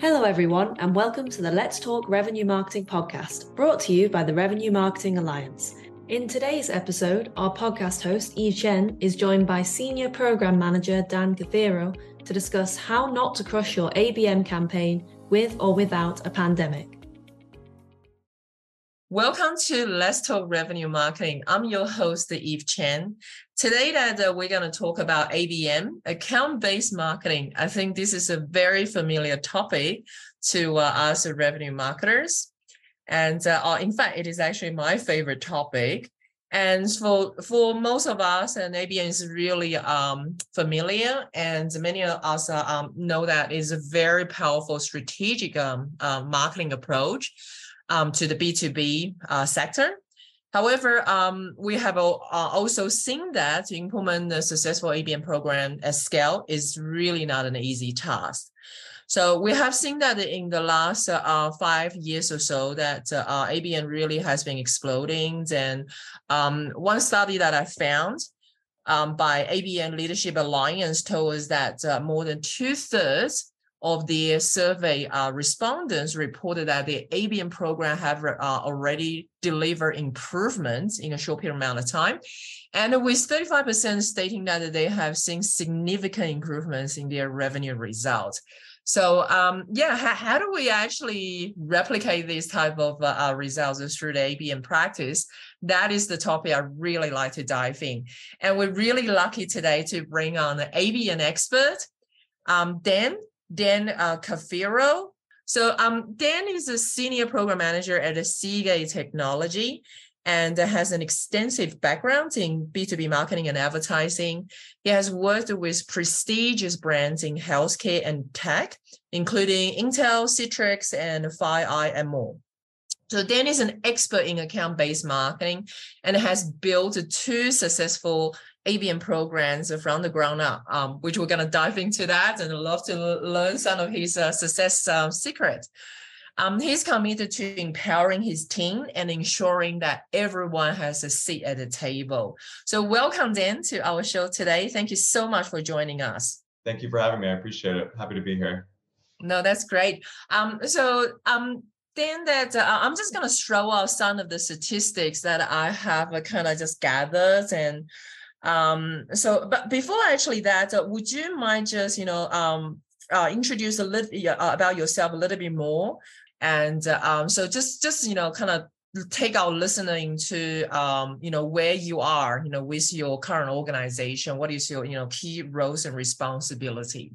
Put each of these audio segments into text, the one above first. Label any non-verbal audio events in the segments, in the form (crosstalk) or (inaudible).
Hello, everyone, and welcome to the Let's Talk Revenue Marketing podcast, brought to you by the Revenue Marketing Alliance. In today's episode, our podcast host, Eve Chen, is joined by Senior Program Manager Dan Cafiero to discuss how not to crush your ABM campaign with or without a pandemic. Welcome to Let's Talk Revenue Marketing. I'm your host, Eve Chen. Today that uh, we're going to talk about ABM, account-based marketing. I think this is a very familiar topic to uh, us revenue marketers. And uh, in fact, it is actually my favorite topic. And for for most of us, and ABM is really um, familiar, and many of us uh, um, know that is a very powerful strategic um, uh, marketing approach um, to the B2B uh, sector. However, um, we have uh, also seen that to implement a successful ABM program at scale is really not an easy task. So we have seen that in the last uh, five years or so that uh, ABM really has been exploding. And um, one study that I found um, by ABM Leadership Alliance told us that uh, more than two thirds of the survey uh, respondents reported that the ABM program have uh, already delivered improvements in a short period amount of time. And with 35% stating that they have seen significant improvements in their revenue results. So um, yeah, how, how, do we actually replicate these type of uh, uh results through the ABM practice? That is the topic I really like to dive in. And we're really lucky today to bring on an ABM expert, um, Dan Dan uh, Cafiero. So um, Dan is a senior program manager at Seagate Technology and has an extensive background in B2B marketing and advertising. He has worked with prestigious brands in healthcare and tech, including Intel, Citrix, and FireEye, and more. So Dan is an expert in account-based marketing and has built two successful ABM programs from the ground up, um, which we're going to dive into that and love to learn some of his uh, success uh, secrets. Um, he's committed to empowering his team and ensuring that everyone has a seat at the table. So welcome, Dan, to our show today. Thank you so much for joining us. Thank you for having me. I appreciate it. Happy to be here. No, that's great. Um, so um, then that uh, I'm just going to throw out some of the statistics that I have uh, kind of just gathered and um, so, but before actually that, uh, would you mind just, you know, um, uh, introduce a little uh, about yourself a little bit more? And uh, um, so just, just, you know, kind of take our listening to, um, you know, where you are, you know, with your current organization, what is your, you know, key roles and responsibility?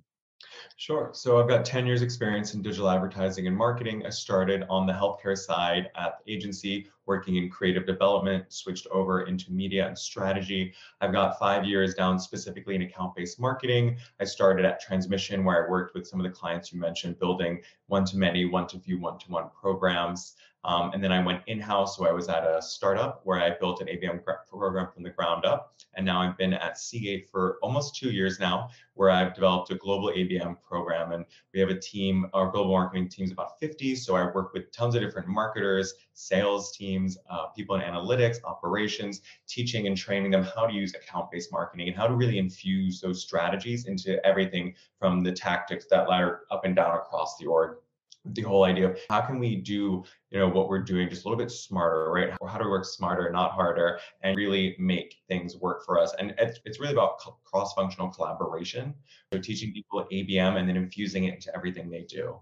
Sure. So I've got 10 years experience in digital advertising and marketing. I started on the healthcare side at the agency, working in creative development, switched over into media and strategy. I've got five years down specifically in account-based marketing. I started at Transmission where I worked with some of the clients you mentioned, building one-to-many, one-to-few, one-to-one programs. Um, and then I went in-house, so I was at a startup where I built an ABM program from the ground up. And now I've been at Seagate for almost two years now, where I've developed a global ABM program. And we have a team, our global marketing team is about 50. So I work with tons of different marketers, sales teams, uh, people in analytics, operations, teaching and training them how to use account-based marketing and how to really infuse those strategies into everything from the tactics that ladder up and down across the org the whole idea of how can we do you know what we're doing just a little bit smarter right? How, how to work smarter not harder and really make things work for us? And it's, it's really about cross-functional collaboration. So teaching people abm and then infusing it into everything they do.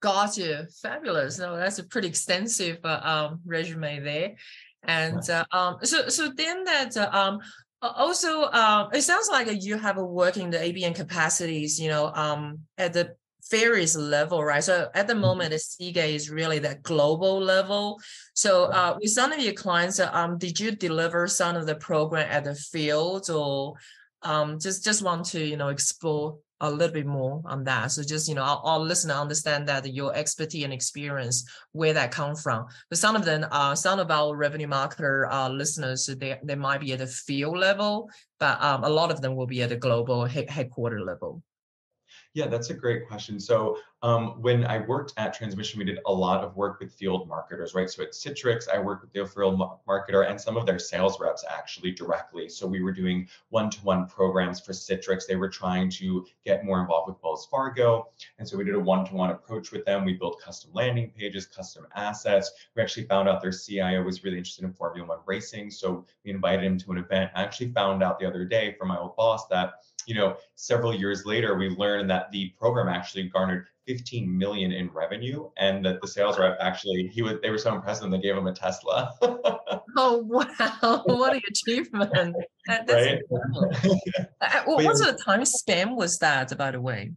Gotcha, fabulous. So that's a pretty extensive uh, um, resume there, and uh, um, so so then that uh, um, also uh, it sounds like you have a work in the ABM capacities, you know, um, at the various level, right? So at the mm-hmm. moment, the Seagate is really that global level. So uh, with some of your clients, um, did you deliver some of the program at the field or um, just just want to you know explore a little bit more on that. So just you know, our, our listener understand that your expertise and experience where that come from. But some of them, uh, some of our revenue marketer uh, listeners, they they might be at the field level, but um, a lot of them will be at the global he- headquarter level. Yeah, that's a great question. So um, when I worked at Transmission, we did a lot of work with field marketers, right? So at Citrix, I worked with the field marketer and some of their sales reps actually directly. So we were doing one-to-one programs for Citrix. They were trying to get more involved with Wells Fargo. And so we did a one-to-one approach with them. We built custom landing pages, custom assets. We actually found out their CIO was really interested in Formula One racing. So we invited him to an event. I actually found out the other day from my old boss that you know, several years later, we learned that the program actually garnered 15 million in revenue, and that the sales rep actually he was they were so impressed and they gave him a Tesla. (laughs) oh wow! (laughs) What an achievement! That, right? (laughs) uh, what yeah. sort of time span was that, by the way?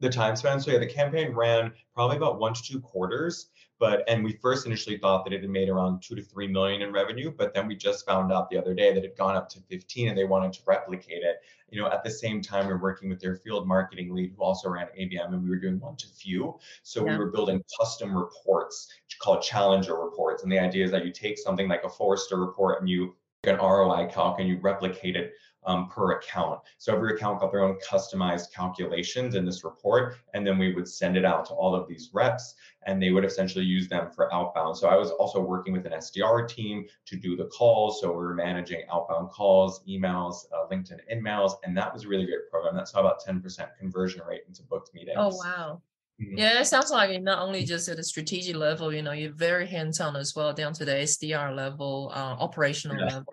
The time span. So yeah, the campaign ran probably about one to two quarters but and we first initially thought that it had made around two to three million in revenue but then we just found out the other day that it had gone up to 15 and they wanted to replicate it. You know at the same time we are working with their field marketing lead who also ran abm and we were doing one to few. So yeah. we were building custom reports called challenger reports. And the idea is that you take something like a forrester report and you an roi calc and you replicate it um, per account. So every account got their own customized calculations in this report, and then we would send it out to all of these reps, and they would essentially use them for outbound. So I was also working with an SDR team to do the calls. So we were managing outbound calls, emails, uh, LinkedIn emails, and that was a really great program. That saw about 10% conversion rate into booked meetings. Oh wow. Mm-hmm. Yeah, it sounds like not only just at the strategic level, you know, you're very hands-on as well down to the SDR level, uh, operational yeah. level.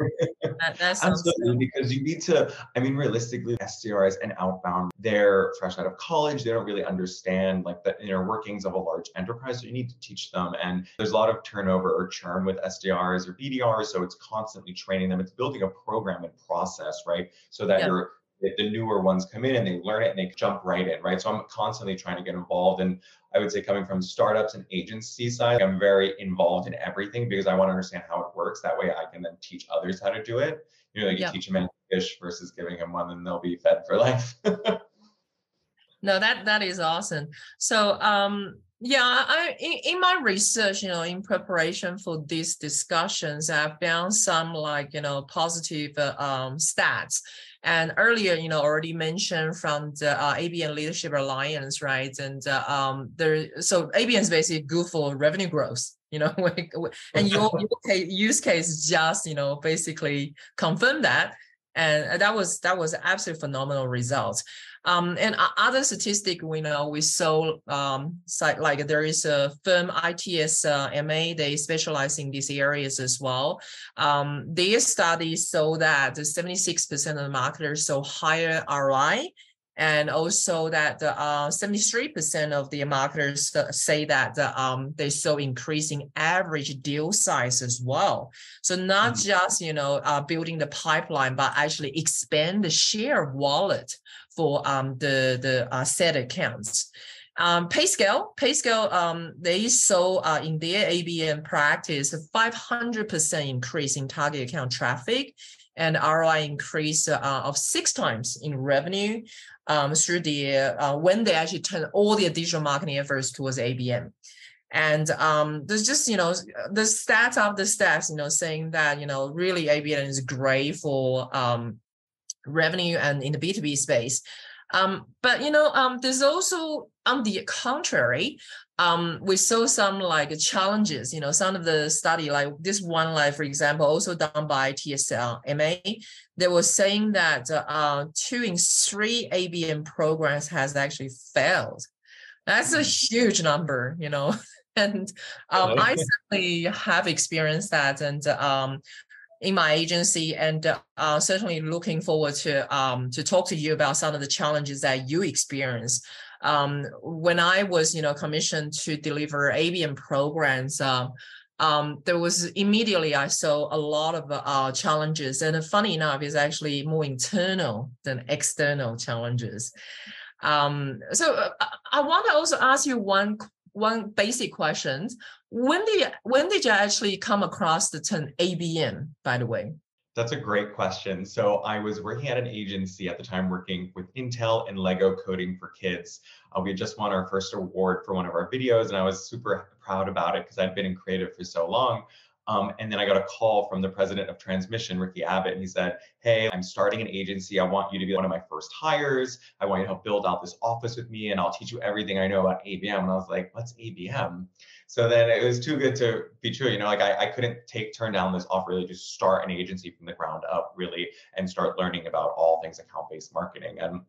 That, that (laughs) Absolutely, because you need to, I mean, realistically, SDRs and outbound, they're fresh out of college. They don't really understand like the inner workings of a large enterprise. So you need to teach them. And there's a lot of turnover or churn with SDRs or BDRs. So it's constantly training them. It's building a program and process, right? So that yeah. you're the newer ones come in and they learn it and they jump right in, right? So I'm constantly trying to get involved. And I would say coming from startups and agency side, I'm very involved in everything because I want to understand how it works. That way I can then teach others how to do it. You know, like you teach them a fish versus giving them one and they'll be fed for life. (laughs) no, that that is awesome. So um yeah, I in, in my research, you know, in preparation for these discussions, I've found some like you know positive uh, um, stats. And earlier, you know, already mentioned from the uh, ABM Leadership Alliance, right? And uh, um, there, so ABM is basically good for revenue growth, you know, (laughs) and your, your use case just, you know, basically confirm that and that was that was absolutely phenomenal results. Um, and other statistic we know we saw um, like there is a firm ITS uh, MA they specialize in these areas as well. Um, their study saw that 76% of the marketers saw higher ROI and also that uh, 73% of the marketers say that the, um, they saw increasing average deal size as well. So not mm-hmm. just you know uh, building the pipeline, but actually expand the share of wallet for um, the the uh, set accounts. Um, PayScale, PayScale, um, they saw uh, in their ABM practice a 500% increase in target account traffic and ROI increase uh, of six times in revenue um, through the uh, when they actually turn all their digital marketing efforts towards ABM. And um, there's just you know the stats of the stats you know saying that you know really ABM is great for um, revenue and in the B2B space. Um, but you know, um, there's also on the contrary, um, we saw some like challenges. You know, some of the study, like this one, like for example, also done by TSL MA, they were saying that uh, two in three ABM programs has actually failed. That's a hmm. huge number, you know. (laughs) and um, I certainly have experienced that, and um, in my agency and uh, certainly looking forward to um, to talk to you about some of the challenges that you experience. Um, when I was, you know, commissioned to deliver ABM programs, um, um, there was immediately I saw a lot of uh, challenges, and funny enough, it's actually more internal than external challenges. Um, so uh, I want to also ask you one one basic question. When did when did you actually come across the term ABM, by the way? That's a great question. So I was working at an agency at the time working with Intel and Lego coding for kids. Uh, we had just won our first award for one of our videos and I was super proud about it because I'd been in creative for so long. Um, and then I got a call from the president of transmission, Ricky Abbott, and he said, Hey, I'm starting an agency. I want you to be one of my first hires. I want you to help build out this office with me, and I'll teach you everything I know about ABM. And I was like, What's ABM? So then it was too good to be true. You know, like I, I couldn't take turn down this offer, really just start an agency from the ground up, really, and start learning about all things account-based marketing. And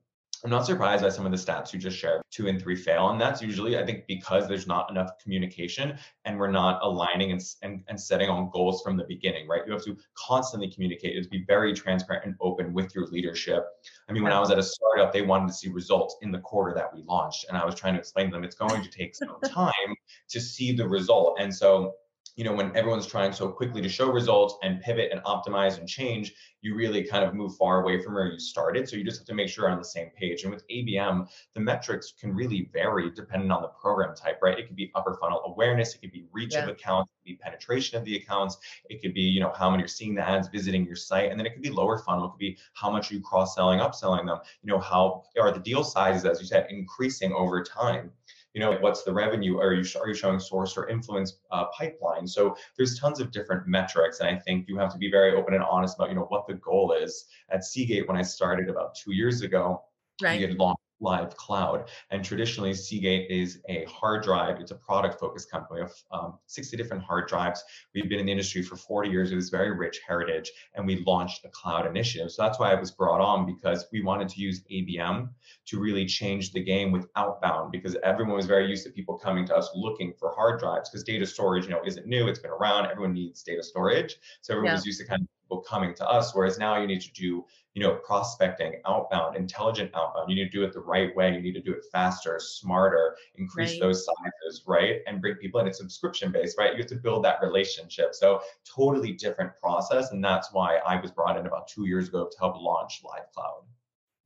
I'm not surprised by some of the stats you just shared. Two and three fail. And that's usually, I think, because there's not enough communication and we're not aligning and, and, and setting on goals from the beginning, right? You have to constantly communicate, you have to be very transparent and open with your leadership. I mean, when I was at a startup, they wanted to see results in the quarter that we launched. And I was trying to explain to them it's going to take some (laughs) time to see the result. And so you know, when everyone's trying so quickly to show results and pivot and optimize and change, you really kind of move far away from where you started. So you just have to make sure you're on the same page. And with ABM, the metrics can really vary depending on the program type, right? It could be upper funnel awareness, it could be reach yeah. of accounts, it could be penetration of the accounts, it could be, you know, how many are seeing the ads, visiting your site, and then it could be lower funnel, it could be how much are you cross-selling, upselling them, you know, how are the deal sizes, as you said, increasing over time you know what's the revenue? Are you are you showing source or influence uh, pipeline? So there's tons of different metrics and i think you have to be very open and honest about you know what the goal is. At seagate when i started about two years ago right. we had launched Lyve Cloud. And traditionally, Seagate is a hard drive. It's a product focused company of um, 60 different hard drives. We've been in the industry for 40 years. It was very rich heritage, and we launched a cloud initiative. So that's why I was brought on because we wanted to use ABM to really change the game with outbound because everyone was very used to people coming to us looking for hard drives because data storage, you know, isn't new. It's been around. Everyone needs data storage. So everyone yeah. was used to kind of people coming to us. Whereas now you need to do you know, prospecting, outbound, intelligent outbound. You need to do it the right way. You need to do it faster, smarter, increase right. those sizes, right? And bring people in. It's subscription based, right? You have to build that relationship. So totally different process. And that's why I was brought in about two years ago to help launch Lyve Cloud.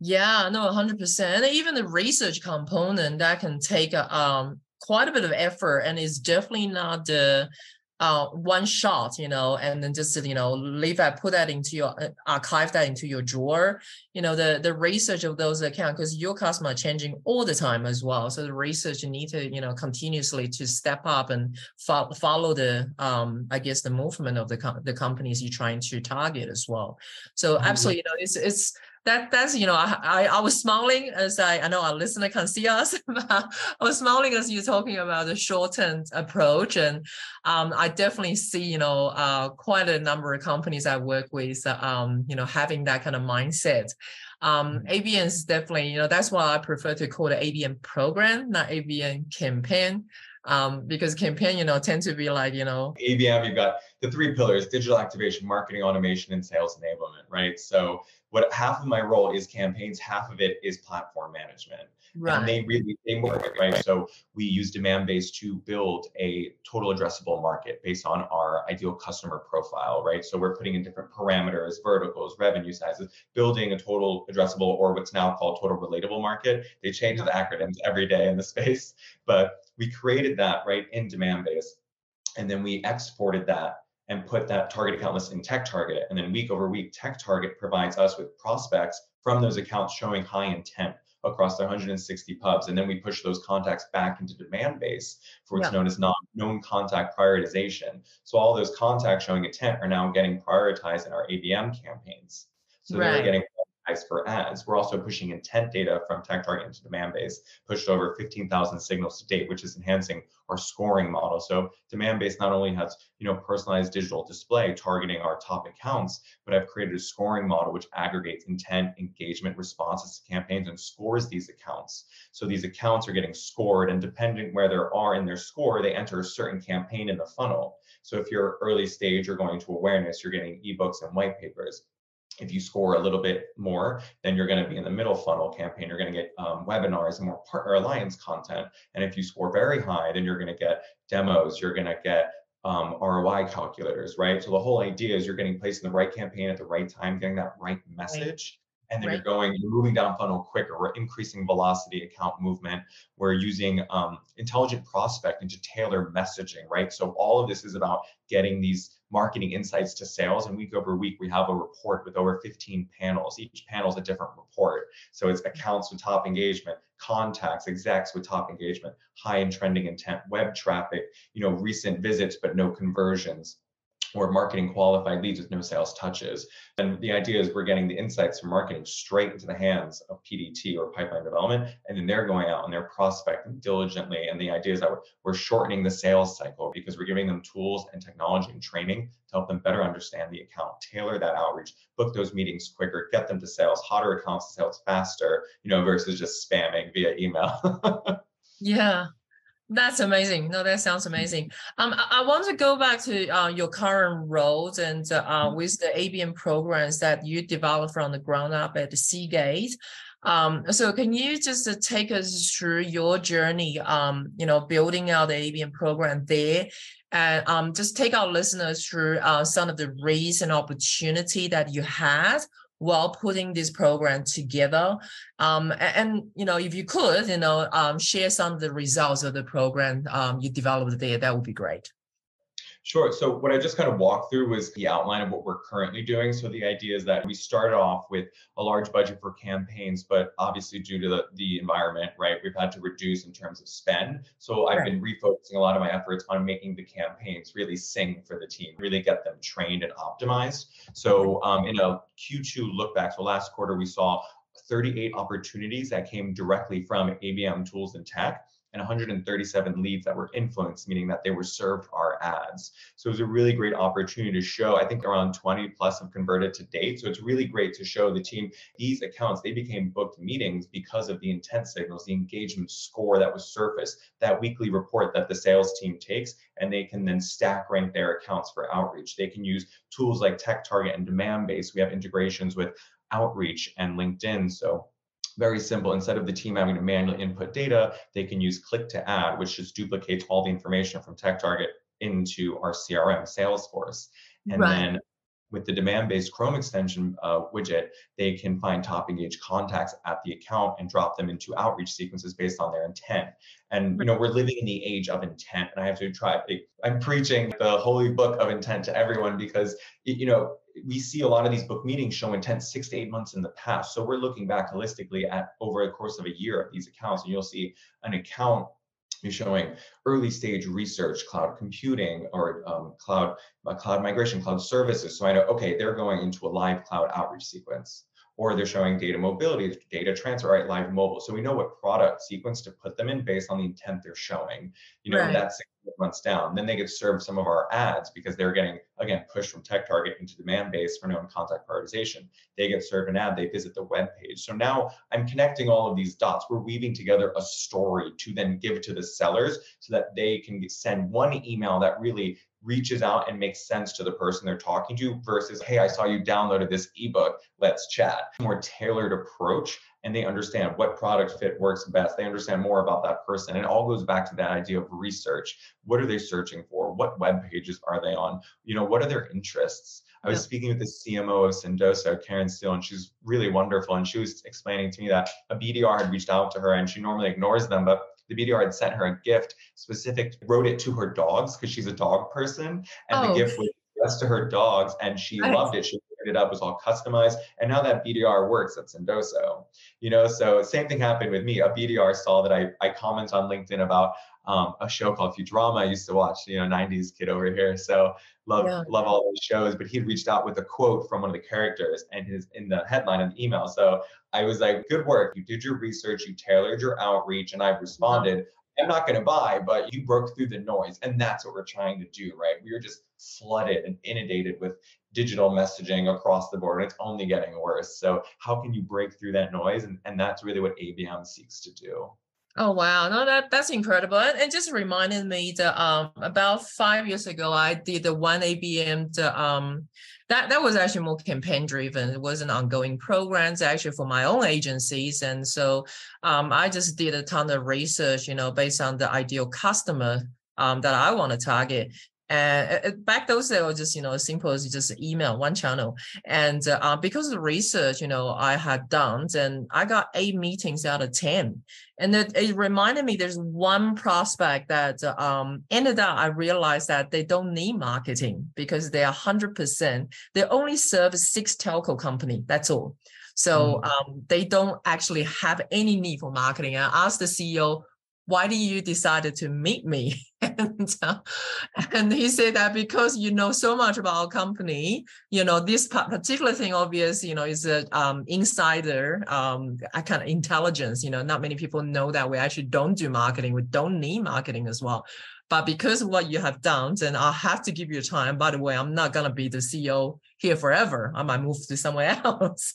Yeah, no, 100%. And even the research component that can take a, um, quite a bit of effort and is definitely not the uh, one shot, you know, and then just you know leave that, put that into your uh, archive that into your drawer. You know, the the research of those accounts because your customer are changing all the time as well. So the research you need to you know continuously to step up and fo- follow the um I guess the movement of the com- the companies you're trying to target as well. So mm-hmm. absolutely, you know, it's it's that that's you know I, I was smiling as I I know our listener can see us. (laughs) I was smiling as you're talking about the shortened approach, and um, I definitely see you know uh, quite a number of companies I work with um, you know having that kind of mindset. Um, mm-hmm. ABM is definitely you know that's why I prefer to call the ABM program, not ABM campaign. Um, because campaign, you know, tend to be like, you know, ABM, you've got the three pillars: digital activation, marketing automation, and sales enablement, right? So what half of my role is campaigns, half of it is platform management. Right. And they really they work right. So we use demand Demandbase to build a total addressable market based on our ideal customer profile, right? So we're putting in different parameters, verticals, revenue sizes, building a total addressable or what's now called total relatable market. They change the acronyms every day in the (laughs) space, but we created that right in demand Demandbase. And then we exported that and put that target account list in TechTarget And then week over week, TechTarget provides us with prospects from those accounts showing high intent across the 160 pubs. And then we push those contacts back into Demandbase for what's yeah. known as non-known contact prioritization. So all those contacts showing intent are now getting prioritized in our ABM campaigns. So right. they're getting for ads. We're also pushing intent data from TechTarget into Demandbase, pushed over 15,000 signals to date, which is enhancing our scoring model. So Demandbase not only has you know personalized digital display targeting our top accounts, but I've created a scoring model which aggregates intent, engagement, responses to campaigns, and scores these accounts. So these accounts are getting scored, and depending where they are in their score, they enter a certain campaign in the funnel. So if you're early stage, you're going to awareness, you're getting ebooks and white papers if you score a little bit more, then you're going to be in the middle funnel campaign. You're going to get um, webinars and more partner alliance content. And if you score very high, then you're going to get demos. You're going to get um, ROI calculators, right? So the whole idea is you're getting placed in the right campaign at the right time, getting that right message. And then right. you're going, you're moving down funnel quicker. We're increasing velocity, account movement. We're using um, intelligent prospecting to tailor messaging, right? So all of this is about getting these marketing insights to sales. And week over week, we have a report with over 15 panels. Each panel is a different report. So it's accounts with top engagement, contacts, execs with top engagement, high and trending intent, web traffic, you know, recent visits, but no conversions or marketing qualified leads with no sales touches. And the idea is we're getting the insights from marketing straight into the hands of PDT or pipeline development, and then they're going out and they're prospecting diligently. And the idea is that we're, shortening the sales cycle because we're giving them tools and technology and training to help them better understand the account, tailor that outreach, book those meetings quicker, get them to sales, hotter accounts to sales faster, you know, versus just spamming via email. (laughs) yeah, that's amazing. No, that sounds amazing. Um, I, I want to go back to uh, your current roles and uh, mm-hmm. with the ABM programs that you developed from the ground up at the Seagate. Um, so can you just uh, take us through your journey, um, you know, building out the ABM program there and um, just take our listeners through uh, some of the recent opportunity that you had while putting this program together. Um, and, and, you know, if you could, you know, um, share some of the results of the program um, you developed there, that would be great. Sure. So what I just kind of walked through was the outline of what we're currently doing. So the idea is that we started off with a large budget for campaigns, but obviously due to the, the environment, right, we've had to reduce in terms of spend. So I've right. been refocusing a lot of my efforts on making the campaigns really sing for the team, really get them trained and optimized. So um, in a Q2 look back, so last quarter we saw 38 opportunities that came directly from ABM tools and tech and 137 leads that were influenced, meaning that they were served our ads. So it was a really great opportunity to show. I think around 20 plus have converted to date. So it's really great to show the team these accounts, they became booked meetings because of the intent signals, the engagement score that was surfaced, that weekly report that the sales team takes, and they can then stack rank their accounts for outreach. They can use tools like TechTarget and Demandbase. We have integrations with Outreach and LinkedIn. So very simple. Instead of the team having to manually input data, they can use click to add, which just duplicates all the information from TechTarget into our CRM, Salesforce. And right. then with the Demandbase Chrome extension uh, widget, they can find top engaged contacts at the account and drop them into outreach sequences based on their intent. And you know, we're living in the age of intent, and I have to try. I'm preaching the holy book of intent to everyone because you know we see a lot of these book meetings show intent six to eight months in the past. So we're looking back holistically at over the course of a year of these accounts, and you'll see an account showing early stage research, cloud computing, or um, cloud uh, cloud migration, cloud services. So I know, okay, they're going into a Lyve Cloud outreach sequence, or they're showing data mobility, data transfer, right, Lyve Mobile. So we know what product sequence to put them in based on the intent they're showing. You know, right. that's months down. Then they get served some of our ads because they're getting, again, pushed from TechTarget into Demandbase for known contact prioritization. They get served an ad, they visit the web page. So now I'm connecting all of these dots. We're weaving together a story to then give to the sellers so that they can send one email that really reaches out and makes sense to the person they're talking to versus, hey, I saw you downloaded this ebook, let's chat. More tailored approach and they understand what product fit works best. They understand more about that person. And it all goes back to that idea of research. What are they searching for? What web pages are they on? You know, what are their interests? I was yeah. speaking with the CMO of Sendoso, Karen Steele, and she's really wonderful. And she was explaining to me that a BDR had reached out to her and she normally ignores them, but the BDR had sent her a gift specific, wrote it to her dogs because she's a dog person. And oh. the gift was just to her dogs and she nice. loved it. She it up was all customized. And now that BDR works at Sendoso, you know, so same thing happened with me. A BDR saw that I, I comment on LinkedIn about um, a show called Futurama. I used to watch, you know, 90s kid over here. So love, yeah. love all those shows, but he'd reached out with a quote from one of the characters and his in the headline of the email. So I was like, good work. You did your research, you tailored your outreach, and I've responded. I'm not going to buy, but you broke through the noise. And that's what we're trying to do, right? We are just flooded and inundated with digital messaging across the board, and it's only getting worse. So, how can you break through that noise? And, and that's really what ABM seeks to do. Oh wow, no, that that's incredible. And, and just reminded me that um about five years ago I did the one ABM um that that was actually more campaign driven. It was an ongoing programs actually for my own agencies. And so um I just did a ton of research, you know, based on the ideal customer um, that I want to target. And back those days were just, you know, as simple as just email one channel. And uh, because of the research, you know, I had done, and I got eight meetings out of 10. And it, it reminded me there's one prospect that um, ended up, I realized that they don't need marketing because they are 100%, they only serve six telco company. That's all. So mm. um, they don't actually have any need for marketing. I asked the CEO, why did you decide to meet me? (laughs) and (laughs) and he said that because you know so much about our company, you know this particular thing, obviously, you know, is a um, insider um, kind of intelligence. You know, not many people know that we actually don't do marketing. We don't need marketing as well. But because of what you have done, then I'll have to give you time. By the way, I'm not gonna be the CEO here forever. I might move to somewhere (laughs) else.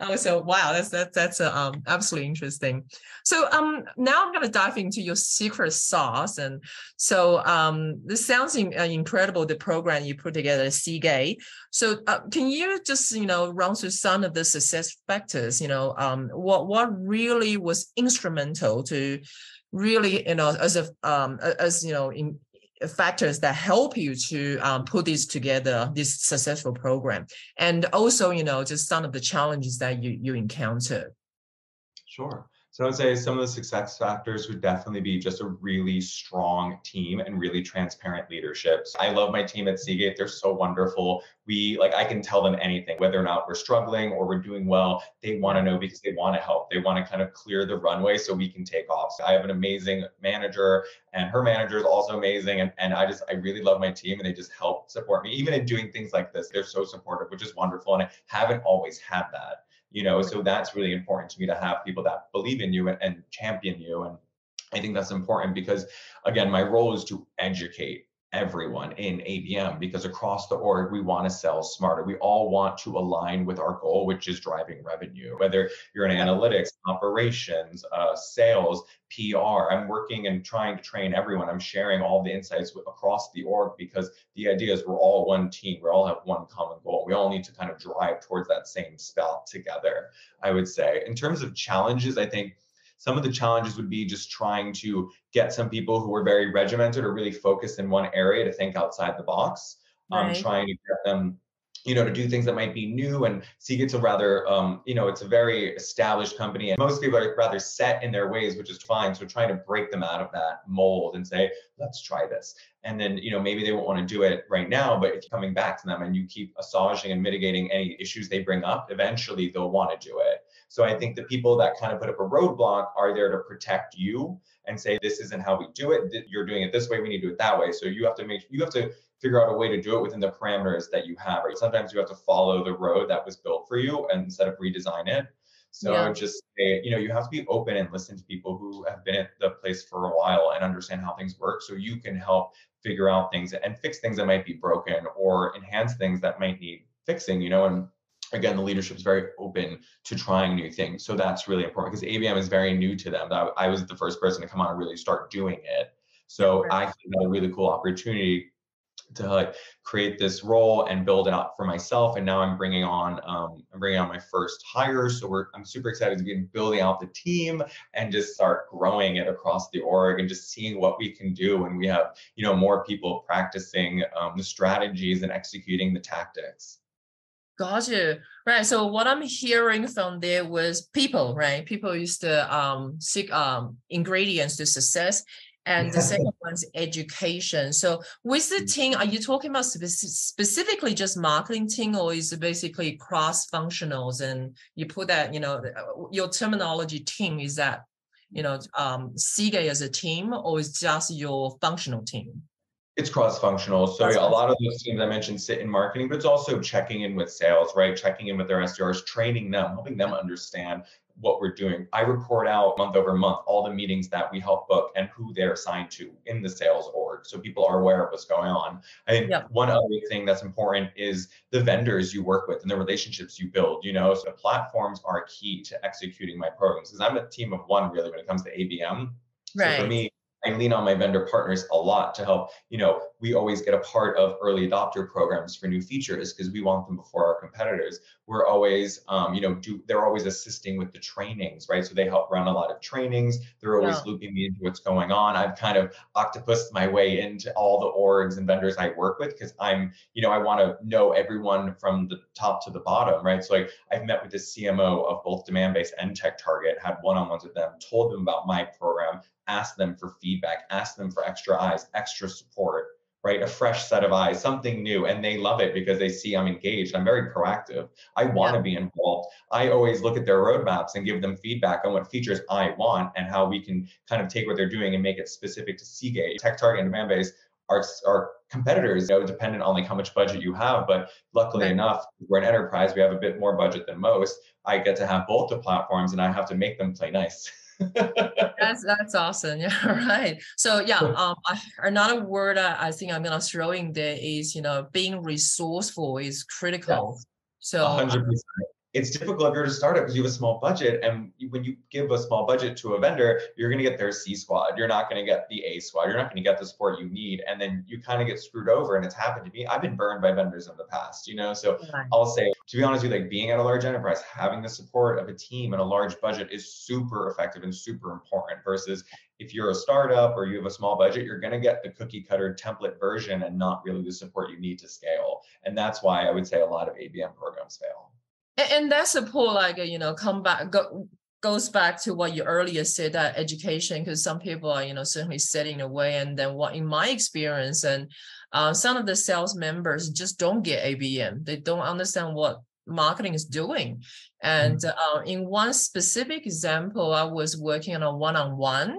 oh, so wow, that's that's that's uh, um, absolutely interesting. So um, now I'm gonna dive into your secret sauce, and so um, this sounds in, uh, incredible. The program you put together, Seagate. So uh, can you just you know run through some of the success factors? You know, um, what what really was instrumental to really you know as a um, as you know in factors that help you to um, put this together this successful program. And also you know just some of the challenges that you you encounter. Sure so I would say some of the success factors would definitely be just a really strong team and really transparent leadership. I love my team at Seagate. They're so wonderful. We like I can tell them anything, whether or not we're struggling or we're doing well. They want to know because they want to help. They want to kind of clear the runway so we can take off. So I have an amazing manager and her manager is also amazing. And, and I just I really love my team and they just help support me. Even in doing things like this, they're so supportive, which is wonderful. And I haven't always had that you know so that's really important to me to have people that believe in you and, and champion you and i think that's important because again my role is to educate everyone in ABM because across the org, we want to sell smarter. We all want to align with our goal, which is driving revenue. Whether you're in analytics, operations, uh, sales, PR, I'm working and trying to train everyone. I'm sharing all the insights with, across the org because the idea is we're all one team. We all have one common goal. We all need to kind of drive towards that same spot together, I would say. In terms of challenges, I think some of the challenges would be just trying to get some people who are very regimented or really focused in one area to think outside the box. Um, right. trying to get them you know, to do things that might be new. And Seagate's a rather, um, you know, it's a very established company, and most people are rather set in their ways, which is fine. So trying to break them out of that mold and say, let's try this. And then, you know, maybe they won't want to do it right now, but if you're coming back to them and you keep assuaging and mitigating any issues they bring up, eventually they'll want to do it. So I think the people that kind of put up a roadblock are there to protect you and say, this isn't how we do it. You're doing it this way. We need to do it that way. So you have to make, you have to figure out a way to do it within the parameters that you have. Right? Sometimes you have to follow the road that was built for you and instead of redesign it. So yeah. just say, you know, you have to be open and listen to people who have been at the place for a while and understand how things work so you can help figure out things and fix things that might be broken or enhance things that might need fixing, you know, and again, the leadership is very open to trying new things. So that's really important because ABM is very new to them. I was the first person to come on and really start doing it. So I had a really cool opportunity to like create this role and build it out for myself. And now I'm bringing on um, I'm bringing on my first hire. So we're I'm super excited to be building out the team and just start growing it across the org and just seeing what we can do when we have you know more people practicing um, the strategies and executing the tactics. Gotcha. Right. So what I'm hearing from there was people, right? People used to um seek um ingredients to success. And the second one's education. So with the team, are you talking about spe- specifically just marketing team or is it basically cross-functionals and you put that, you know, uh, your terminology team is that, you know, um, Seagate as a team or is just your functional team? It's cross-functional. So a lot of those teams I mentioned sit in marketing, but it's also checking in with sales, right? Checking in with their SDRs, training them, helping them understand what we're doing. I report out month over month all the meetings that we help book and who they're assigned to in the sales org. So people are aware of what's going on. I think yep. one other thing that's important is the vendors you work with and the relationships you build. You know, so platforms are key to executing my programs because I'm a team of one really when it comes to ABM. Right. So for me, I lean on my vendor partners a lot to help. You know, we always get a part of early adopter programs for new features because we want them before our competitors. We're always, um, you know, do they're always assisting with the trainings, right? So they help run a lot of trainings. They're always yeah. looping me into what's going on. I've kind of octopused my way into all the orgs and vendors I work with because I'm, you know, I want to know everyone from the top to the bottom, right? So like I've met with the CMO of both Demandbase and TechTarget, had one-on-ones with them, told them about my program, ask them for feedback, ask them for extra eyes, extra support, right? A fresh set of eyes, something new. And they love it because they see I'm engaged. I'm very proactive. I want to yeah. be involved. I always look at their roadmaps and give them feedback on what features I want and how we can kind of take what they're doing and make it specific to Seagate. TechTarget and Demandbase are, are competitors, you know, dependent on like how much budget you have. But luckily right. enough, we're an enterprise, we have a bit more budget than most. I get to have both the platforms and I have to make them play nice. (laughs) (laughs) that's that's awesome. (laughs) Yeah, right. So yeah, um, another word I think I'm gonna throw in there is you know being resourceful is critical. Yes. So 100% it's difficult if you're a startup because you have a small budget. And when you give a small budget to a vendor, you're going to get their C squad. You're not going to get the A squad. You're not going to get the support you need. And then you kind of get screwed over. And it's happened to me. I've been burned by vendors in the past, you know? So I'll say, to be honest with you, like being at a large enterprise, having the support of a team and a large budget is super effective and super important versus if you're a startup or you have a small budget, you're going to get the cookie cutter template version and not really the support you need to scale. And that's why I would say a lot of ABM programs fail and, and a support like you know come back go, goes back to what you earlier said that education because some people are you know certainly setting away and then what in my experience and uh, some of the sales members just don't get abm they don't understand what marketing is doing. And mm-hmm. uh, in one specific example i was working on a one-on-one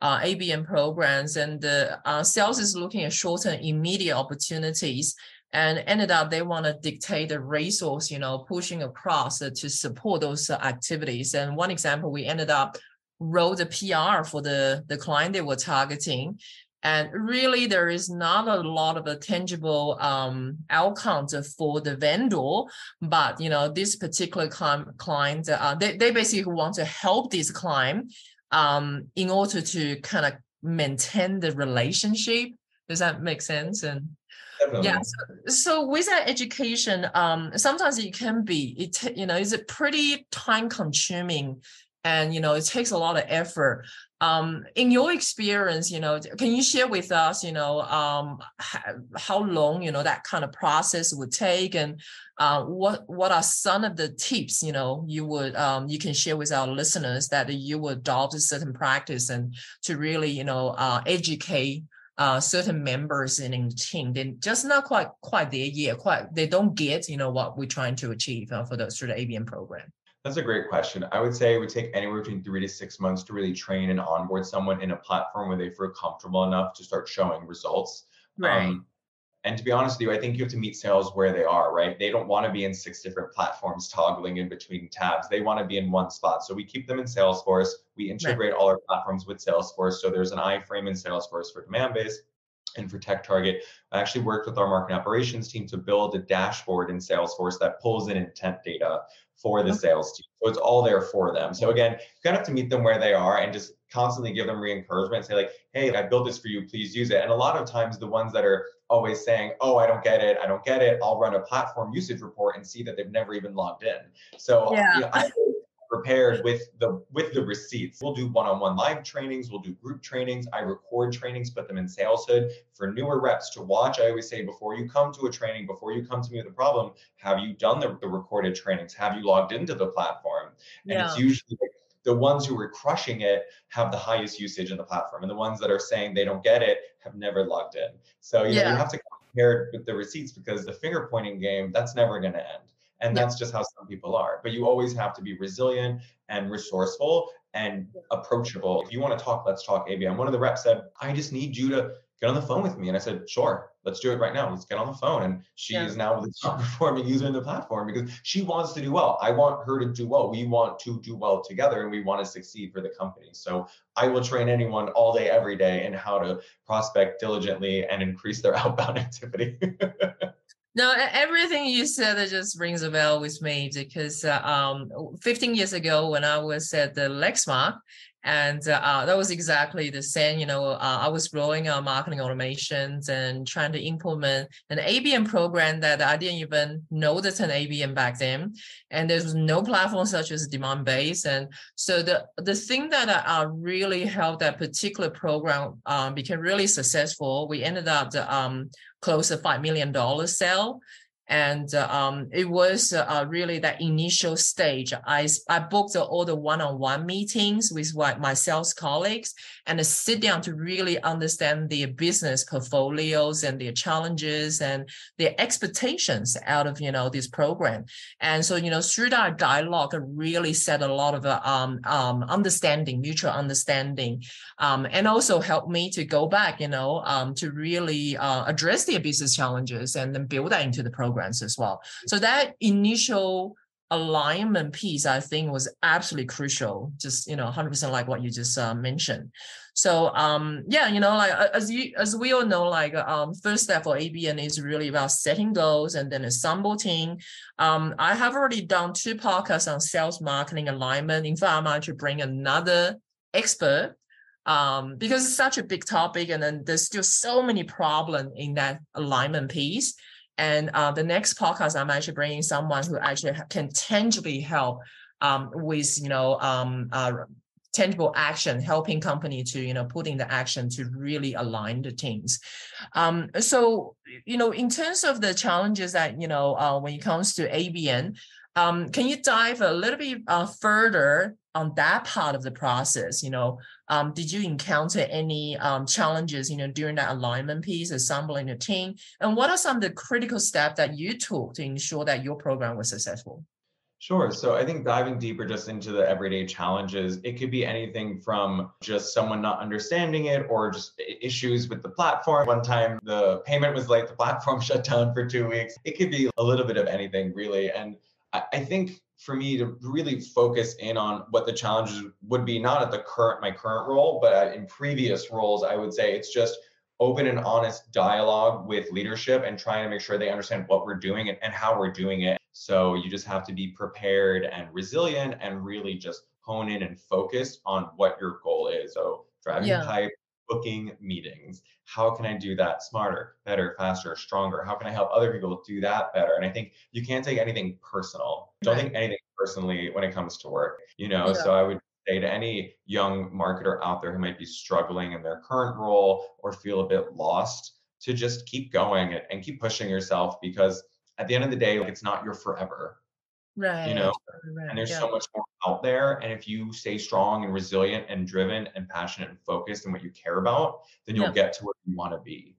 uh, abm programs and the uh, sales is looking at short and immediate opportunities and ended up they want to dictate the resource, you know, pushing across to support those activities. And one example, we ended up wrote a PR for the the client they were targeting. And really, there is not a lot of a tangible um, outcomes for the vendor, but you know, this particular client, uh, they, they basically want to help this client um, in order to kind of maintain the relationship. Does that make sense? And Definitely. Yeah. So, so, with that education, um, sometimes it can be it you know is it pretty time consuming, and you know it takes a lot of effort. Um, in your experience, you know, can you share with us, you know, um, how, how long you know that kind of process would take, and uh, what what are some of the tips you know you would um, you can share with our listeners that you would adopt a certain practice and to really you know uh, educate uh, certain members in the team, they're just not quite quite there yet. Quite they don't get you know what we're trying to achieve uh, for the through the ABM program. That's a great question. I would say it would take anywhere between three to six months to really train and onboard someone in a platform where they feel comfortable enough to start showing results. Right. Um, and to be honest with you, I think you have to meet sales where they are, right? They don't want to be in six different platforms (laughs) toggling in between tabs. They want to be in one spot. So we keep them in Salesforce. We integrate right. all our platforms with Salesforce. So there's an iframe in Salesforce for Demandbase and for TechTarget. I actually worked with our marketing operations team to build a dashboard in Salesforce that pulls in intent data for the okay. sales team. So it's all there for them. So again, you kind of have to meet them where they are and just constantly give them re-encouragement, say like, hey, I built this for you, please use it. And a lot of times the ones that are always saying, oh, I don't get it, I don't get it, I'll run a platform usage report and see that they've never even logged in. So yeah. you know, I prepared with the with the receipts. We'll do one-on-one live trainings, we'll do group trainings. I record trainings, put them in SalesHood for newer reps to watch. I always say before you come to a training, before you come to me with a problem, have you done the, the recorded trainings? Have you logged into the platform? And yeah. it's usually like the ones who are crushing it have the highest usage in the platform and the ones that are saying they don't get it have never logged in. So you, yeah. know, you have to compare with the receipts because the finger pointing game that's never going to end and that's just how some people are. But you always have to be resilient and resourceful and approachable. If you want to talk let's talk abm one of the reps said i just need you to get on the phone with me. And i said sure let's do it right now. Let's get on the phone. And she yeah. is now the top (laughs) performing user in the platform because she wants to do well. I want her to do well. We want to do well together and we want to succeed for the company. So i will train anyone all day every day in how to prospect diligently and increase their (laughs) outbound activity. No, everything you said just rings a bell with me because uh, um, 15 years ago when I was at the Lexmark, and uh, that was exactly the same. You know, uh, I was growing our marketing automations and trying to implement an ABM program that I didn't even know that's an ABM back then, and there was no platform such as Demandbase. And so the the thing that uh, really helped that particular program um, became really successful. We ended up um, close to five million dollar sale and uh, um, it was uh, really that initial stage. I I booked all the one-on-one meetings with my sales colleagues and sit down to really understand their business portfolios and their challenges and their expectations out of you know this program. And so you know through that dialogue, really set a lot of uh, um, um, understanding, mutual understanding, um, and also helped me to go back, you know, um, to really uh, address their business challenges and then build that into the programs as well. So that initial alignment piece, I think, was absolutely crucial. Just you know, 100% like what you just uh, mentioned. So um, yeah, you know, like as you as we all know, like um, first step for ABM is really about setting goals and then assemble team. Um, I have already done two podcasts on sales marketing alignment. In fact, I'm going to bring another expert um, because it's such a big topic and then there's still so many problems in that alignment piece. And uh, the next podcast, I'm actually bringing someone who actually can tangibly help um, with, you know, um, uh, tangible action, helping company to, you know, putting the action to really align the teams. Um, so, you know, in terms of the challenges that, you know, uh, when it comes to ABM, um, can you dive a little bit uh, further on that part of the process? You know, um, did you encounter any um, challenges, you know, during that alignment piece, assembling a team? And what are some of the critical steps that you took to ensure that your program was successful? Sure. So I think diving deeper just into the everyday challenges, it could be anything from just someone not understanding it or just issues with the platform. One time the payment was late, the platform (laughs) shut down for two weeks. It could be a little bit of anything, really. And I think for me to really focus in on what the challenges would be, not at the current my current role, but in previous roles, I would say it's just open and honest dialogue with leadership and trying to make sure they understand what we're doing and, and how we're doing it. So you just have to be prepared and resilient and really just hone in and focus on what your goal is. So driving yeah. pipe, booking meetings. How can I do that smarter, better, faster, stronger? How can I help other people do that better? And I think you can't take anything personal. Don't right. take anything personally when it comes to work. You know, yeah. so I would say to any young marketer out there who might be struggling in their current role or feel a bit lost to just keep going and keep pushing yourself because at the end of the day, like it's not your forever. Right. You know, right. and there's yeah. so much more out there. And if you stay strong and resilient and driven and passionate and focused in what you care about, then you'll yeah. get to where you want to be.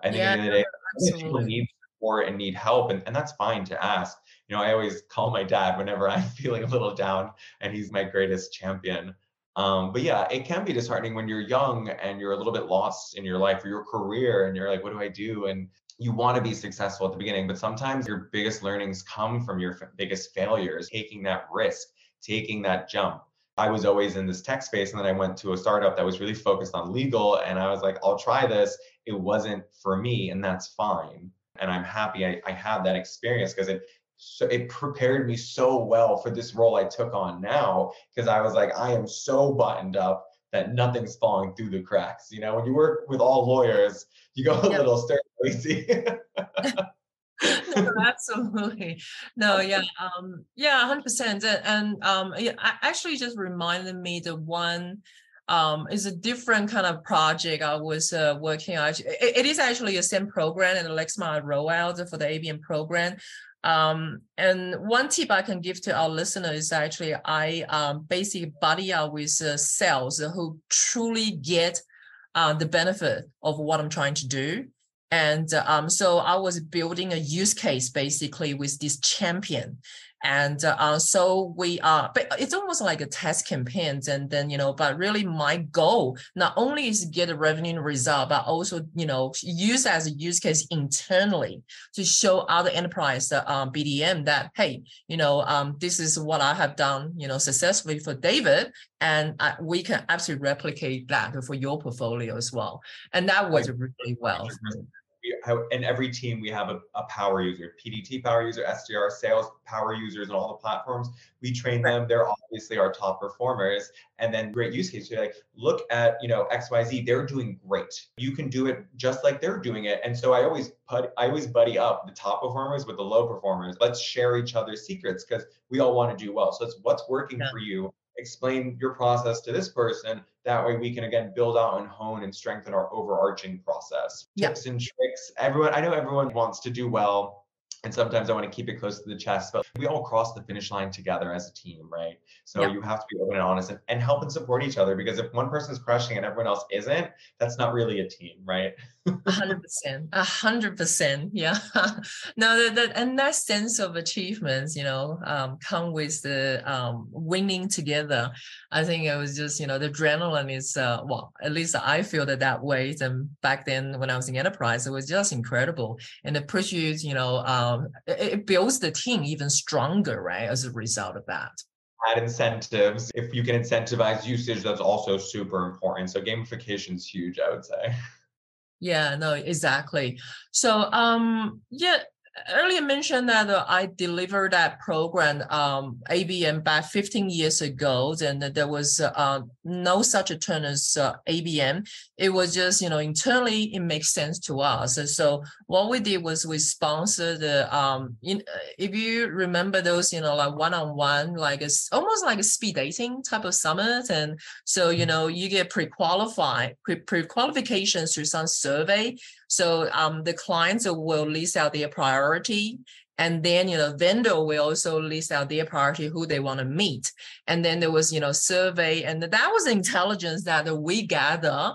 I think yeah, at the end of the day, (laughs) people need support and need help, and, and that's fine to ask. You know, I always call my dad whenever (laughs) I'm feeling a little down, and he's my greatest champion. Um, but yeah, it can be disheartening when you're young and you're a little bit lost in your life or your career, and you're like, what do I do? And you want to be successful at the beginning, but sometimes your biggest learnings come from your f- biggest failures, taking that risk, taking that jump. I was always in this tech space, and then I went to a startup that was really focused on legal, and I was like, I'll try this. It wasn't for me, and that's fine. And I'm happy I, I that experience because it so it prepared me so well for this role I took on now because I was like, I am so buttoned up that nothing's falling through the cracks. You know, when you work with all lawyers, you go a yep. little stir crazy. (laughs) no, absolutely. No, yeah, um, yeah, hundred percent. And um, yeah, actually just reminded me the one um, is a different kind of project I was uh, working on. It, it is actually the same program and the Lexmark rollout for the ABM program. Um, and one tip I can give to our listeners is actually I um, basically buddy up with uh, sales who truly get uh, the benefit of what I'm trying to do. And um, so I was building a use case basically with this champion. And uh, so we are, but it's almost like a test campaign. And then, you know, but really my goal not only is to get a revenue result, but also, you know, use as a use case internally to show other enterprise uh, um, BDM that, hey, you know, um, this is what I have done, you know, successfully for David. And I, we can absolutely replicate that for your portfolio as well. And that was really well we have, in every team we have a, a, power user, PDT power user, SDR, sales power users, and all the platforms. We train them. They're obviously our top performers. And then great use case. You're like, look at you know XYZ. They're doing great. You can do it just like they're doing it. And so I always put I always buddy up the top performers with the low performers. Let's share each other's secrets because we all want to do well. So it's what's working yeah. for you explain your process to this person. That way we can again build out and hone and strengthen our overarching process. Tips and tricks. Everyone, I know everyone wants to do well. and sometimes I want to keep it close to the chest, but we all cross the finish line together as a team, right? So yep. you have to be open and honest and, and help and support each other because if one person is crushing and everyone else isn't, that's not really a team, right? A hundred percent, a hundred percent, yeah. (laughs) no, that, that and that sense of achievements, you know, um, come with the um, winning together. I think it was just, you know, the adrenaline is, uh, well, at least I feel that that way. And back then, when I was in enterprise, it was just incredible, and it pushes, you know, um, it, it builds the team even stronger, right? As a result of that add incentives. If you can incentivize usage, that's also super important. So gamification is huge, I would say. (laughs) Yeah, no, exactly. So, um, yeah, earlier mentioned that uh, I delivered that program, um, ABM, back 15 years ago. And there was uh, no such a term as uh, ABM. It was just, you know, internally, it makes sense to us. And so what we did was we sponsored the, um, in, uh, if you remember those, you know, like one-on-one, like it's almost like a speed dating type of summit. And so, you mm-hmm. know, you get pre-qualified, pre-qualifications through some survey so um, the clients will list out their priority and then you know vendor will also list out their priority who they want to meet and then there was you know survey and that was (laughs) intelligence that we gather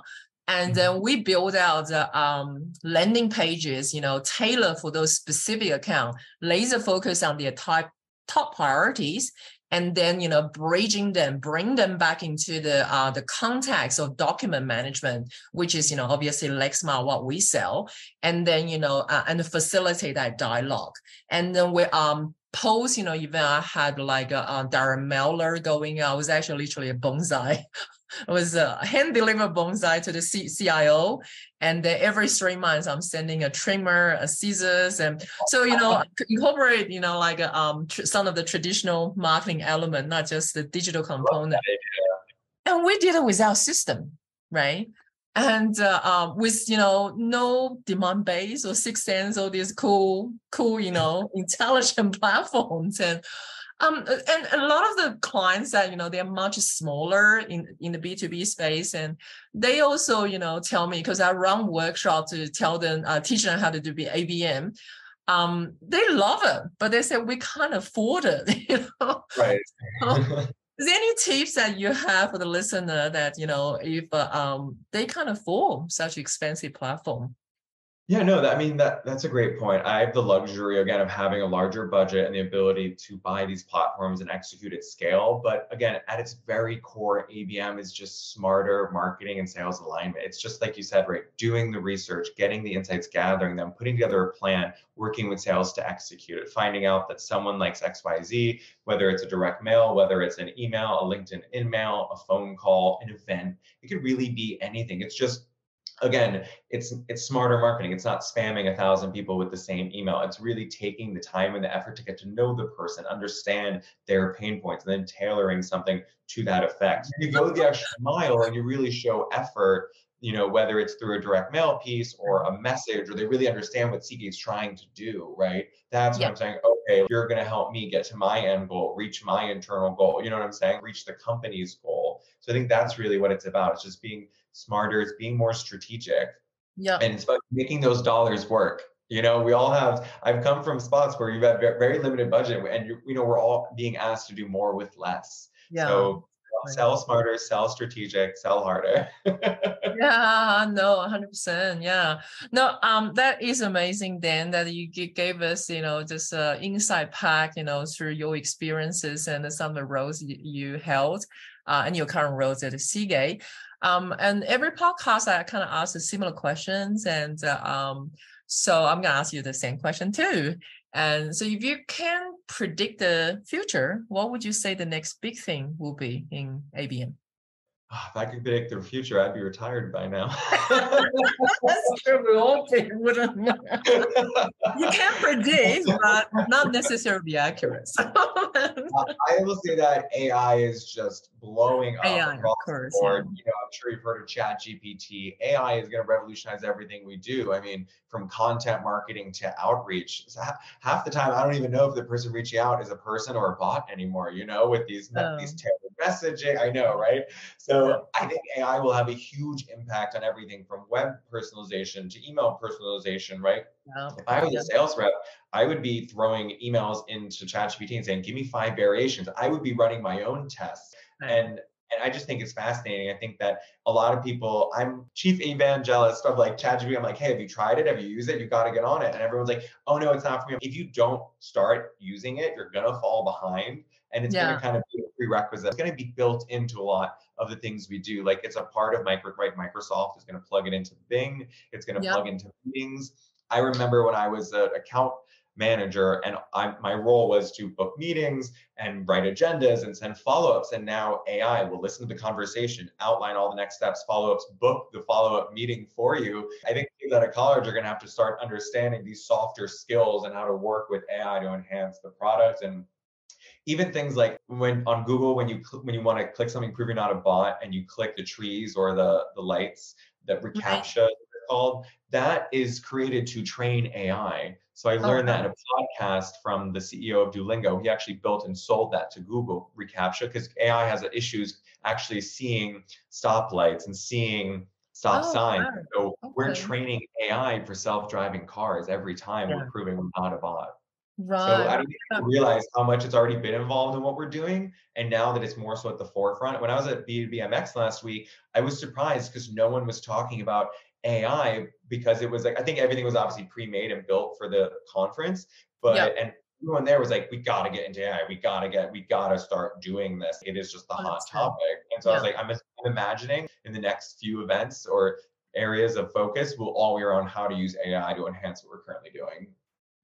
and then mm-hmm. we build out the um, landing pages you know tailor for those specific account laser focus on their type top priorities and then you know bridging them bring them back into the uh, the context of document management which is you know obviously Lexmark what we sell and then you know uh, and facilitate that dialogue. And then we um post you know even i had like a, a direct mailer going i was actually literally a bonsai (laughs) it was a hand delivered bonsai to the C- CIO. And every three months, I'm sending a trimmer, a scissors. And so, you know, incorporate, you know, like um, tr- some of the traditional marketing element, not just the digital component. And we did it with our system, right? And uh, um, with, you know, no Demandbase or 6sense, all these cool, cool, you know, (laughs) intelligent platforms. And um, and a lot of the clients that you know they're much smaller in in the B two B space, and they also you know tell me because I run workshop to tell them uh, teach them how to do ABM. Um, they love it, but they say we can't afford it. (laughs) You know, right. is there any tips that you have for the listener that you know if uh, um, they can't afford such expensive platform? Yeah, no, that, I mean that that's a great point. I have the luxury again of having a larger budget and the ability to buy these platforms and execute at scale. But again, at its very core, ABM is just smarter marketing and sales alignment. It's just like you said, right? Doing the research, getting the insights, gathering them, putting together a plan, working with sales to execute it, finding out that someone likes XYZ, whether it's a direct mail, whether it's an email, a LinkedIn email, a phone call, an event. It could really be anything. It's just again it's it's smarter marketing. It's not spamming a thousand people with the same email. It's really taking the time and the effort to get to know the person understand their pain points and then tailoring something to that effect. You go the extra mile and you really show effort you know whether it's through a direct mail piece or a message or they really understand what Seagate's trying to do right? That's what i'm saying okay you're going to help me get to my end goal reach my internal goal. You know what i'm saying? Reach the company's goal. So i think that's really what it's about. It's just being smarter, it's being more strategic. Yeah. And it's about making those dollars work. You know, we all have, I've come from spots where you've got very limited budget and you, you know, we're all being asked to do more with less. Yeah. So sell smarter, sell strategic, sell harder. (laughs) yeah, no, 100%. Yeah. No, um, that is amazing, Dan, that you gave us, you know, just uh, insight pack, you know, through your experiences and some of the roles you, you held uh, and your current roles at Seagate. Um, and every podcast, I kind of ask similar questions. And uh, um, so I'm going to ask you the same question too. And so if you can predict the future, what would you say the next big thing will be in ABM? Oh, if I could predict the future, I'd be retired by now. (laughs) That's true. We all wouldn't You can predict, (laughs) but not necessarily accurate. I will say that AI is just blowing up AI, across course, the board. Yeah. You know, I'm sure you've heard of ChatGPT. AI is going to revolutionize everything we do. I mean, from content marketing to outreach. So half the time, I don't even know if the person reaching out is a person or a bot anymore. You know, with these oh. these tailored messaging. I know, right? So I think AI will have a huge impact on everything from web personalization to email personalization, right? Yeah. If I was a sales rep, I would be throwing emails into ChatGPT and saying, "Give me five variations." I would be running my own tests, right. and and I just think it's fascinating. I think that a lot of people, I'm chief evangelist of like ChatGPT. I'm like, hey, have you tried it? Have you used it? You got to get on it. And everyone's like, oh no, it's not for me. If you don't start using it, you're gonna fall behind, and it's yeah. gonna kind of be a prerequisite. It's gonna be built into a lot of the things we do. Like it's a part of micro, right? Microsoft is gonna plug it into Bing. It's gonna yep. plug into meetings. I remember when I was an account manager and I, my role was to book meetings and write agendas and send follow-ups and now ai will listen to the conversation outline all the next steps follow-ups book the follow-up meeting for you i think people at a college are going to have to start understanding these softer skills and how to work with ai to enhance the product and even things like when on Google, when you when you want to click something, prove you're not a bot, and you click the trees or the the lights, that reCAPTCHA right. called, that is created to train AI. So I learned that in a podcast from the CEO of Duolingo. He actually built and sold that to Google reCAPTCHA because AI has issues actually seeing stoplights and seeing stop oh, signs. Wow. So okay. we're training AI for self-driving cars every time yeah. we're proving we're not a bot. Right. So I don't even realize how much it's already been involved in what we're doing. And now that it's more so at the forefront. When I was at B2BMX last week, I was surprised because no one was talking about AI because it was like I think everything was obviously pre-made and built for the conference, but yep. and everyone there was like, we got to get into AI. We got to get, we got to start doing this. It is just the hot topic. And so. I was like, I'm, I'm imagining in the next few events or areas of focus, we'll all be around how to use AI to enhance what we're currently doing.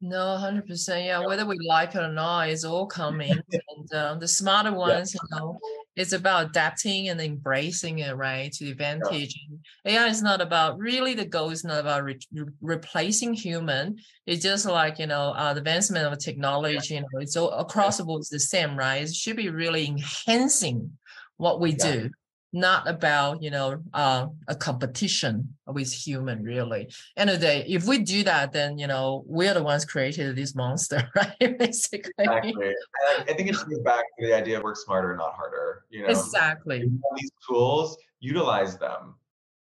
No, hundred percent. Yeah, whether we like it or not, it's all (laughs) coming. and um, the smarter ones, yeah. you know, it's about adapting and embracing it, right, to the advantage. Yeah. AI is not about really. The goal is not about re- replacing human. It's just like you know, uh, the advancement of technology. You know, it's all across the board. It's the same, right? It should be really enhancing what we yeah. do not about you know uh, a competition with human really. End of the day if we do that then you know we're the ones created this monster (laughs) right basically. Exactly. I, think it goes back to the idea of work smarter not harder you know? Exactly. These tools utilize them.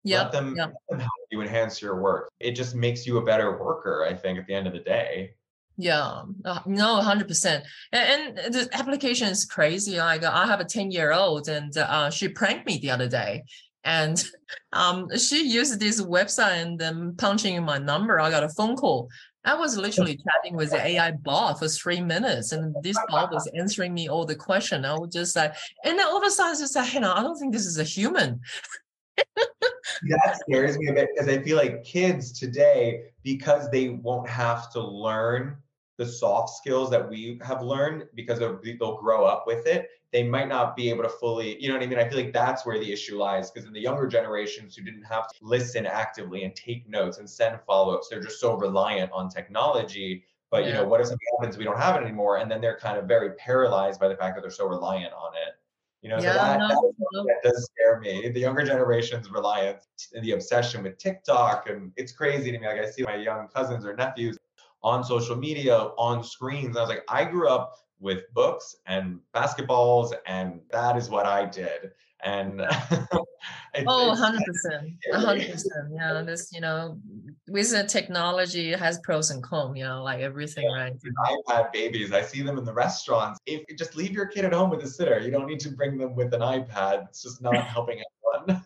Yep. let them, yep. let them help you enhance your work. It just makes you a better worker i think at the end of the day yeah, uh, no, hundred percent. And, and the application is crazy. Like I have a ten year old, and uh, she pranked me the other day, and (laughs) um, she used this website and then punching in my number. I got a phone call. I was literally (laughs) chatting with the AI bot for three minutes, and this bot was answering me all the question. I was just like, and then all of a sudden, just like, you know, I don't think this is a human. that scares me a bit because I feel like kids today, because they won't have to learn the soft skills that we have learned because they'll grow up with it they might not be able to fully you know what i mean i feel like that's where the issue lies because in the younger generations who didn't have to listen actively and take notes and send follow-ups they're just so reliant on technology but yeah. you know what if something happens we don't have it anymore and then they're kind of very paralyzed by the fact that they're so reliant on it you know, yeah, so that, no, that, that, does scare me. The younger generation's reliance and the obsession with TikTok, and it's crazy to me. Like I see my young cousins or nephews, on social media, on screens. I was like, I grew up with books and basketballs, and that is what I did. And (laughs) oh, 100%. 100%. Yeah, this, you know, with the technology, it has pros and cons, you know, like everything, yeah, right? iPad babies, I see them in the restaurants. If you just leave your kid at home with a sitter, you don't need to bring them with an iPad. It's just not (laughs) helping anyone.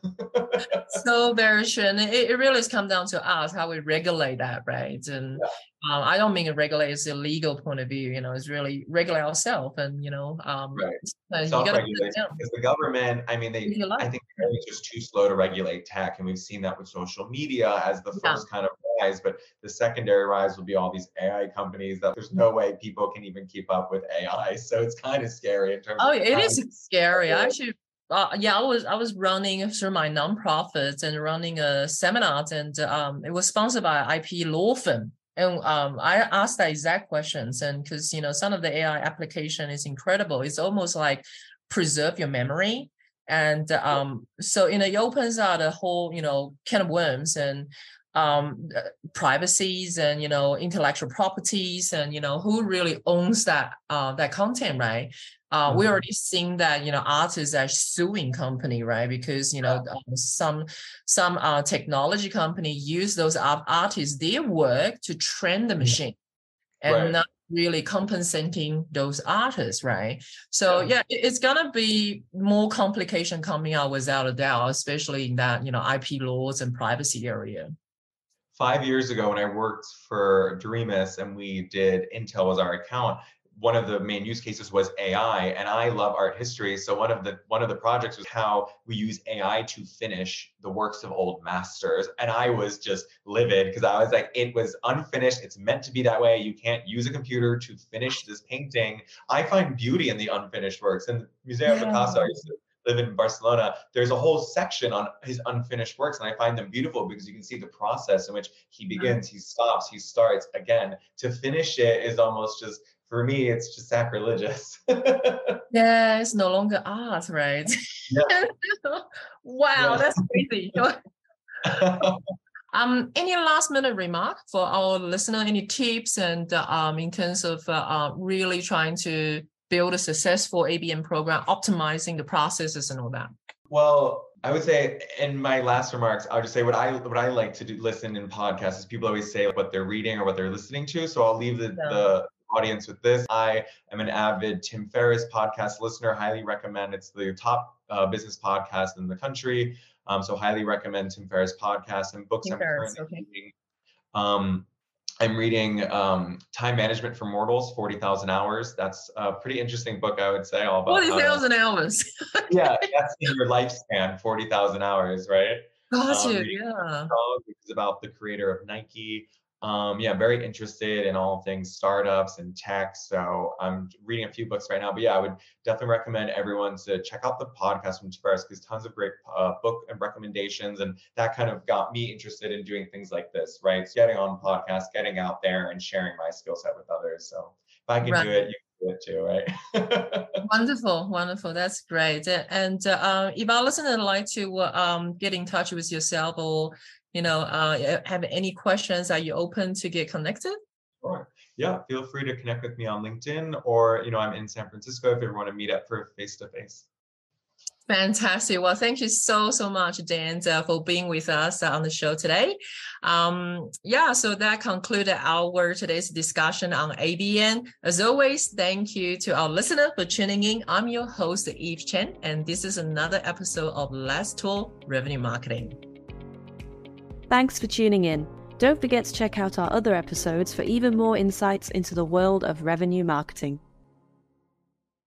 (laughs) so very true. And it, it really come down to us, how we regulate that, right? And yeah um, I don't mean regulate as a legal point of view. You know, it's really regulate ourselves, and you know, um, right. self-regulate. Because the government, I mean, they, I think they're just too slow to regulate tech, and we've seen that with social media as the first kind of rise. But the secondary rise will be all these AI companies that there's no way people can even keep up with AI. (laughs) So it's kind of scary in terms. Oh, it is scary. I actually uh, yeah, I was I was running through my nonprofits and running a seminar, and um, it was sponsored by IP law firm. And um, I asked that exact questions, and because you know some of the AI application is incredible, it's almost like preserve your memory, and um, so you know it opens out a whole you know can of worms, and um uh, privacies and you know intellectual properties and you know who really owns that uh that content right uh, we mm-hmm. already seen that you know artists are suing company right because you know um, some some uh, technology company use those artists their work to train the mm-hmm. machine and right. not really compensating those artists right so yeah. yeah. it's gonna be more complication coming out without a doubt especially in that you know ip laws and privacy area five years ago when i worked for dreamus and we did intel was our account one of the main use cases was AI, and I love art history. So one of the one of the projects was how we use AI to finish the works of old masters, and I was just livid because I was like, it was unfinished. It's meant to be that way. You can't use a computer to finish this painting. I find beauty in the unfinished works, and Museo yeah. Picasso. I used to live in Barcelona. There's a whole section on his unfinished works, and I find them beautiful because you can see the process in which he begins, mm-hmm. he stops, he starts again. To finish it is almost just for me, it's just sacrilegious. (laughs) yeah, it's no longer art, right? Yeah. (laughs) wow, yeah. that's crazy. (laughs) um, any last minute remark for our listener? Any tips and uh, um, in terms of uh, uh, really trying to build a successful ABM program, optimizing the processes and all that? Well, I would say in my last remarks, I'll just say what I what I like to do listen in podcasts is people always say what they're reading or what they're listening to. So I'll leave the, yeah. the audience with this. I am an avid Tim Ferriss podcast listener. Highly recommend. It's the top uh, business podcast in the country. Um, so highly recommend Tim Ferriss podcast and books. Tim I'm Ferriss, currently okay. reading. Um, I'm reading um, Time Management for Mortals, 40,000 Hours. That's a pretty interesting book, I would say. All about 40,000 hours. (laughs) yeah, that's in your lifespan, 40,000 hours, right? Got um, yeah. It's about the creator of Nike um, yeah, I'm very interested in all things startups and tech. So I'm reading a few books right now. But yeah, I would definitely recommend everyone to check out the podcast from Tim Ferriss because tons of great uh, book and recommendations. And that kind of got me interested in doing things like this, right? So getting on podcasts, getting out there and sharing my skill set with others. So if I can right. do it, you can do it too, right? (laughs) wonderful, wonderful. That's great. And uh, if our listeners like to um, get in touch with yourself or you know, uh, have any questions, are you open to get connected? Sure. Yeah, feel free to connect with me on LinkedIn or, you know, I'm in San Francisco if you want to meet up for face to face. Fantastic. Well, thank you so, so much, Dan, uh, for being with us uh, on the show today. Um, yeah, so that concluded our today's discussion on ABM. As always, thank you to our listener for tuning in. I'm your host, Eve Chen, and this is another episode of Let's Talk Revenue Marketing. Thanks for tuning in. Don't forget to check out our other episodes for even more insights into the world of revenue marketing.